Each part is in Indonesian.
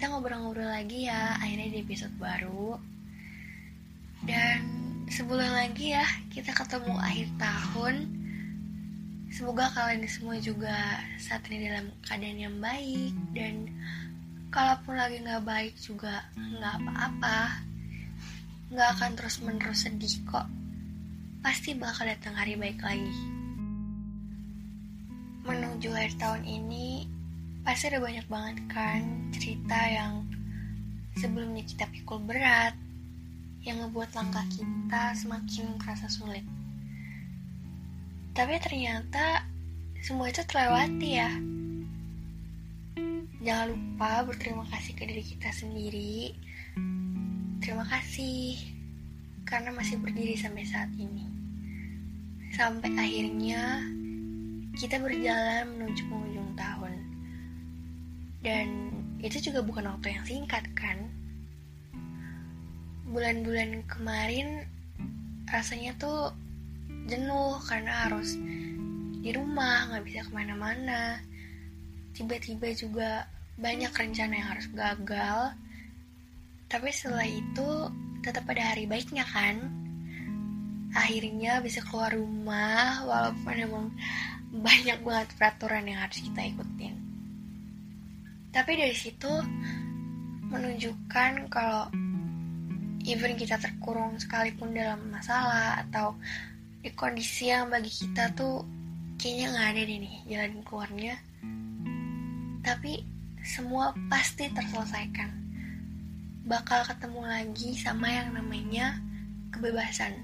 kita ngobrol-ngobrol lagi ya akhirnya di episode baru. Dan sebulan lagi ya kita ketemu akhir tahun. Semoga kalian semua juga saat ini dalam keadaan yang baik. Dan kalaupun lagi nggak baik juga nggak apa-apa. Nggak akan terus menerus sedih kok. Pasti bakal datang hari baik lagi. Menuju akhir tahun ini pasti ada banyak banget kan cerita yang sebelumnya kita pikul berat yang ngebuat langkah kita semakin kerasa sulit. Tapi ternyata semua itu terlewati ya. Jangan lupa berterima kasih ke diri kita sendiri. Terima kasih karena masih berdiri sampai saat ini. Sampai akhirnya kita berjalan menuju penghujung. Dan itu juga bukan waktu yang singkat kan? Bulan-bulan kemarin rasanya tuh jenuh karena harus di rumah, nggak bisa ke mana-mana. Tiba-tiba juga banyak rencana yang harus gagal. Tapi setelah itu tetap ada hari baiknya kan? Akhirnya bisa keluar rumah walaupun emang banyak banget peraturan yang harus kita ikutin. Tapi dari situ menunjukkan kalau even kita terkurung sekalipun dalam masalah atau di kondisi yang bagi kita tuh kayaknya nggak ada deh nih jalan keluarnya. Tapi semua pasti terselesaikan. Bakal ketemu lagi sama yang namanya kebebasan.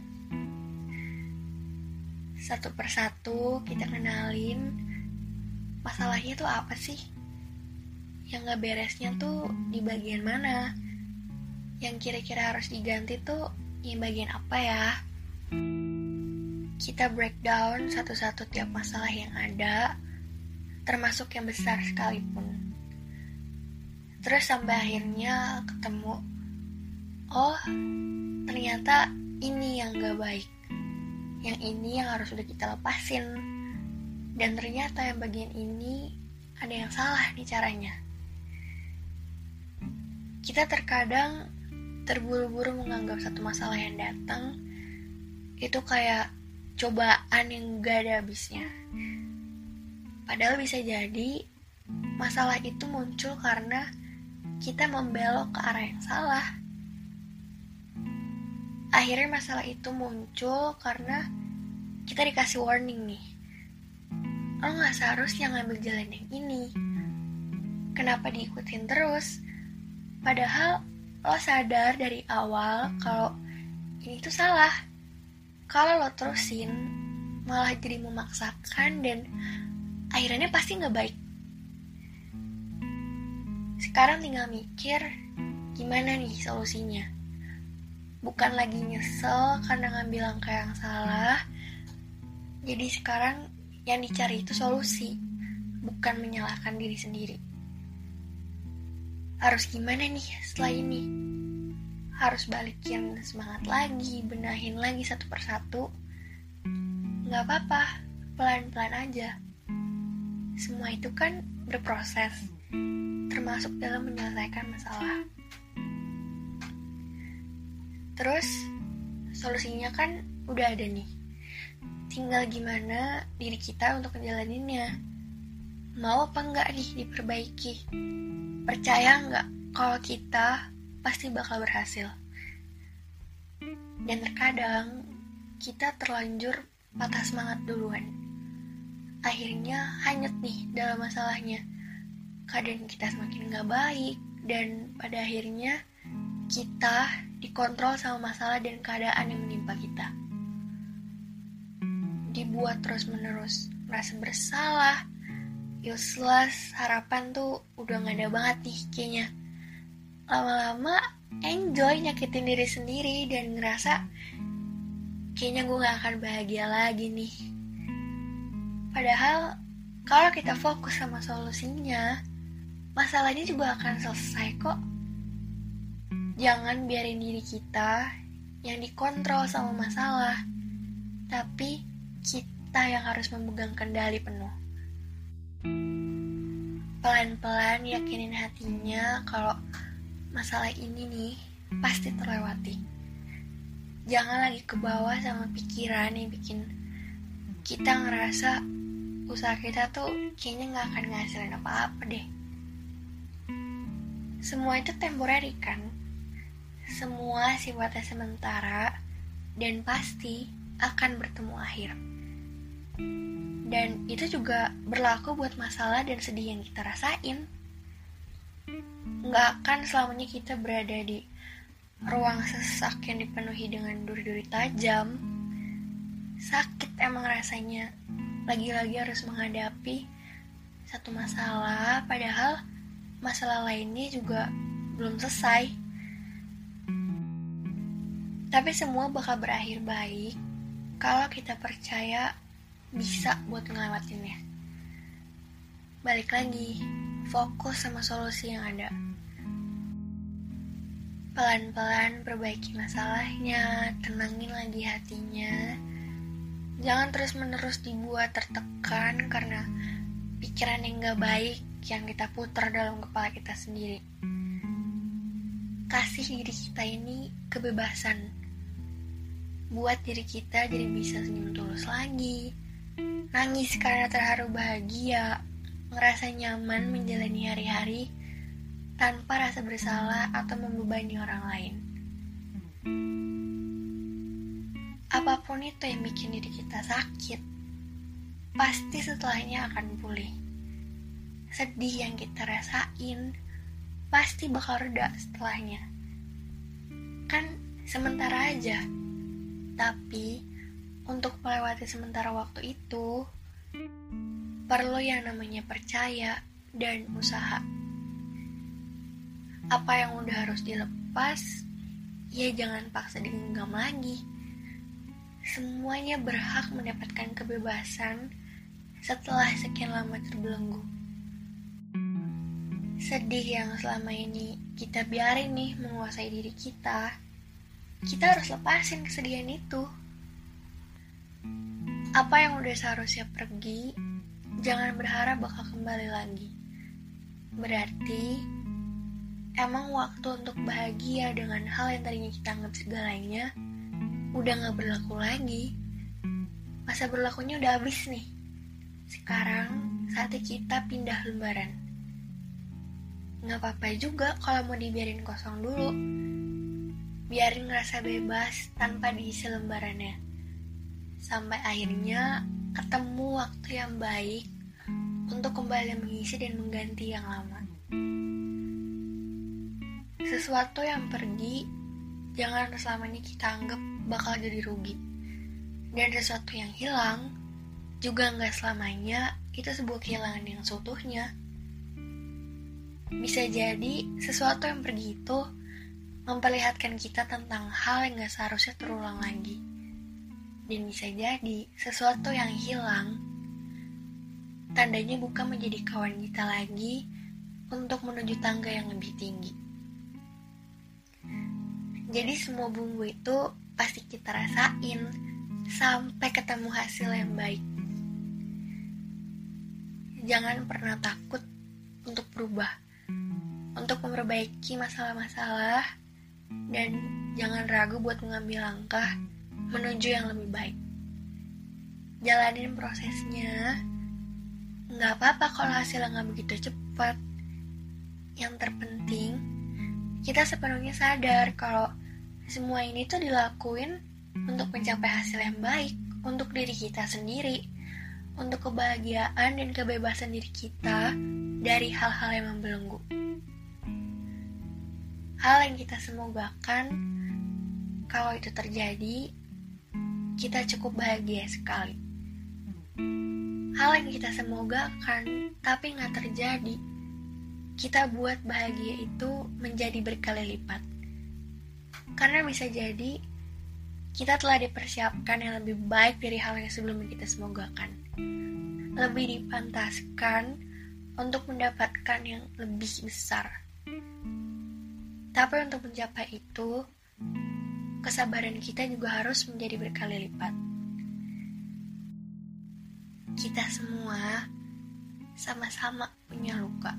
Satu persatu kita kenalin masalahnya tuh apa sih? Yang gak beresnya tuh di bagian mana? Yang kira-kira harus diganti tuh di bagian apa ya? Kita breakdown satu-satu tiap masalah yang ada termasuk yang besar sekalipun. Terus sampai akhirnya ketemu oh ternyata ini yang gak baik. Yang ini yang harus udah kita lepasin. Dan ternyata yang bagian ini ada yang salah nih caranya kita terkadang terburu-buru menganggap satu masalah yang datang itu kayak cobaan yang gak ada habisnya. Padahal bisa jadi masalah itu muncul karena kita membelok ke arah yang salah. Akhirnya masalah itu muncul karena kita dikasih warning nih. Lo gak seharusnya ngambil jalan yang ini. Kenapa diikutin terus? Padahal lo sadar dari awal kalau ini tuh salah. Kalau lo terusin, malah jadi memaksakan dan akhirnya pasti nggak baik. Sekarang tinggal mikir gimana nih solusinya. Bukan lagi nyesel karena ngambil langkah yang salah. Jadi sekarang yang dicari itu solusi, bukan menyalahkan diri sendiri harus gimana nih setelah ini? Harus balikin semangat lagi benahin lagi satu persatu. Nggak apa-apa pelan-pelan aja. Semua itu kan berproses termasuk dalam menyelesaikan masalah. Terus solusinya kan udah ada nih. Tinggal gimana diri kita untuk ngejalaninnya mau apa enggak nih diperbaiki Percaya nggak kalau kita pasti bakal berhasil? Dan terkadang kita terlanjur patah semangat duluan. Akhirnya hanyut nih dalam masalahnya. Kadang kita semakin nggak baik dan pada akhirnya kita dikontrol sama masalah dan keadaan yang menimpa kita. Dibuat terus-menerus merasa bersalah, useless harapan tuh udah gak ada banget nih kayaknya. Lama-lama enjoy nyakitin diri sendiri dan ngerasa kayaknya gue gak akan bahagia lagi nih. Padahal kalau kita fokus sama solusinya masalahnya juga akan selesai kok. Jangan biarin diri kita yang dikontrol sama masalah tapi kita yang harus memegang kendali penuh pelan-pelan yakinin hatinya kalau masalah ini nih pasti terlewati. Jangan lagi ke bawah sama pikiran yang bikin kita ngerasa usaha kita tuh kayaknya nggak akan ngasilin apa-apa deh. Semua itu temporary kan? Semua sifatnya sementara dan pasti akan bertemu akhir. Dan itu juga berlaku buat masalah dan sedih yang kita rasain. Nggak akan selamanya kita berada di ruang sesak yang dipenuhi dengan duri-duri tajam. Sakit emang rasanya, lagi-lagi harus menghadapi satu masalah, padahal masalah lainnya juga belum selesai. Tapi semua bakal berakhir baik kalau kita percaya bisa buat ngelewatinnya. Balik lagi, fokus sama solusi yang ada. Pelan-pelan perbaiki masalahnya, tenangin lagi hatinya. Jangan terus-menerus dibuat tertekan karena pikiran yang gak baik yang kita putar dalam kepala kita sendiri. Kasih diri kita ini kebebasan. Buat diri kita jadi bisa senyum tulus lagi. Nangis karena terharu bahagia. Ngerasa nyaman menjalani hari-hari tanpa rasa bersalah atau membebani orang lain. Apa pun itu yang bikin diri kita sakit, pasti setelahnya akan pulih sedih yang kita rasain pasti bakal reda setelahnya. Kan sementara aja. Tapi untuk melewati sementara waktu itu perlu yang namanya percaya dan usaha. Apa yang udah harus dilepas, ya jangan paksa digenggam lagi. Semuanya berhak mendapatkan kebebasan setelah sekian lama terbelenggu sedih yang selama ini kita biarin nih menguasai diri kita, kita harus lepasin kesedihan itu. Apa yang udah seharusnya pergi, jangan berharap bakal kembali lagi. Berarti, emang waktu untuk bahagia dengan hal yang tadinya kita anggap segalanya, udah gak berlaku lagi. Masa berlakunya udah habis nih. Sekarang, saatnya kita pindah lembaran nggak apa-apa juga kalau mau dibiarin kosong dulu. Biarin ngerasa bebas tanpa diisi lembarannya. Sampai akhirnya ketemu waktu yang baik untuk kembali mengisi dan mengganti yang lama. Sesuatu yang pergi, jangan selamanya kita anggap bakal jadi rugi. Dan sesuatu yang hilang, juga nggak selamanya itu sebuah kehilangan yang seutuhnya. Bisa jadi sesuatu yang pergi itu memperlihatkan kita tentang hal yang gak seharusnya terulang lagi. Dan bisa jadi sesuatu yang hilang tandanya bukan menjadi kawan kita lagi untuk menuju tangga yang lebih tinggi. Jadi semua bumbu itu pasti kita rasain sampai ketemu hasil yang baik. Jangan pernah takut untuk berubah untuk memperbaiki masalah-masalah dan jangan ragu buat mengambil langkah menuju yang lebih baik. Jalanin prosesnya, nggak apa-apa kalau hasilnya nggak begitu cepat. Yang terpenting, kita sepenuhnya sadar kalau semua ini tuh dilakuin untuk mencapai hasil yang baik untuk diri kita sendiri, untuk kebahagiaan dan kebebasan diri kita dari hal-hal yang membelenggu hal yang kita semogakan kalau itu terjadi kita cukup bahagia sekali. Hal yang kita semogakan tapi nggak terjadi kita buat bahagia itu menjadi berkali lipat. Karena bisa jadi kita telah dipersiapkan yang lebih baik dari hal yang sebelumnya kita semogakan. Lebih dipantaskan untuk mendapatkan yang lebih besar. Tapi untuk mencapai itu, kesabaran kita juga harus menjadi berkali lipat. Kita semua sama-sama punya luka.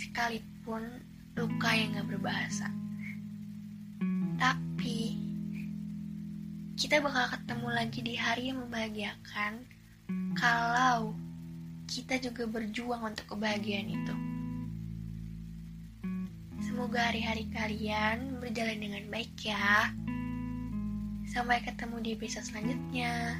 Sekalipun luka yang gak berbahasa. Tapi, kita bakal ketemu lagi di hari yang membahagiakan kalau kita juga berjuang untuk kebahagiaan itu. Semoga hari-hari kalian berjalan dengan baik ya. Sampai ketemu di episode selanjutnya.